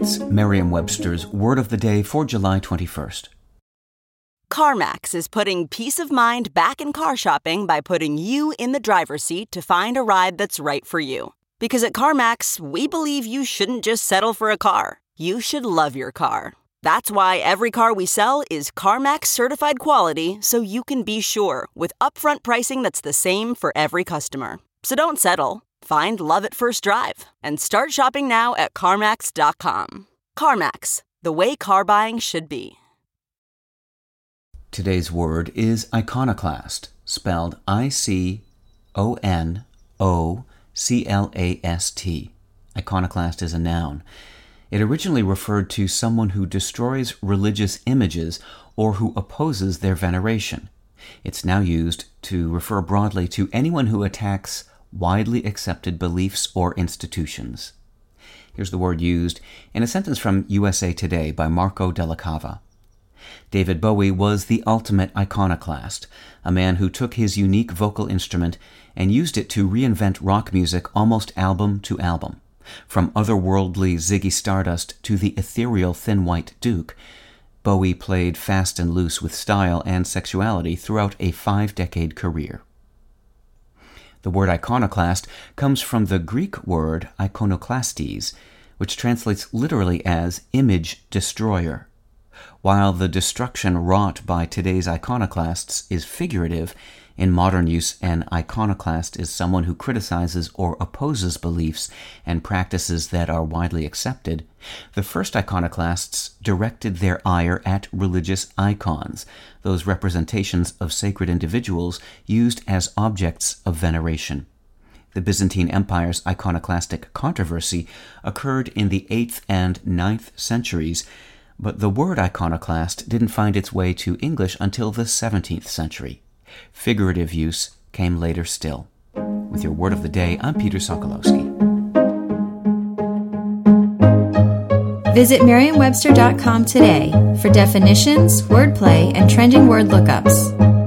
Merriam Webster's Word of the Day for July 21st. CarMax is putting peace of mind back in car shopping by putting you in the driver's seat to find a ride that's right for you. Because at CarMax, we believe you shouldn't just settle for a car, you should love your car. That's why every car we sell is CarMax certified quality so you can be sure with upfront pricing that's the same for every customer. So don't settle. Find love at first drive and start shopping now at CarMax.com. CarMax, the way car buying should be. Today's word is iconoclast, spelled I C O N O C L A S T. Iconoclast is a noun. It originally referred to someone who destroys religious images or who opposes their veneration. It's now used to refer broadly to anyone who attacks widely accepted beliefs or institutions. Here's the word used in a sentence from USA Today by Marco Della Cava. David Bowie was the ultimate iconoclast, a man who took his unique vocal instrument and used it to reinvent rock music almost album to album. From otherworldly Ziggy Stardust to the ethereal Thin White Duke, Bowie played fast and loose with style and sexuality throughout a five decade career. The word iconoclast comes from the Greek word ikonoklastes, which translates literally as image destroyer. While the destruction wrought by today's iconoclasts is figurative, in modern use, an iconoclast is someone who criticizes or opposes beliefs and practices that are widely accepted. The first iconoclasts directed their ire at religious icons, those representations of sacred individuals used as objects of veneration. The Byzantine Empire's iconoclastic controversy occurred in the 8th and 9th centuries, but the word iconoclast didn't find its way to English until the 17th century. Figurative use came later still. With your word of the day, I'm Peter Sokolowski. Visit Merriam-Webster.com today for definitions, wordplay, and trending word lookups.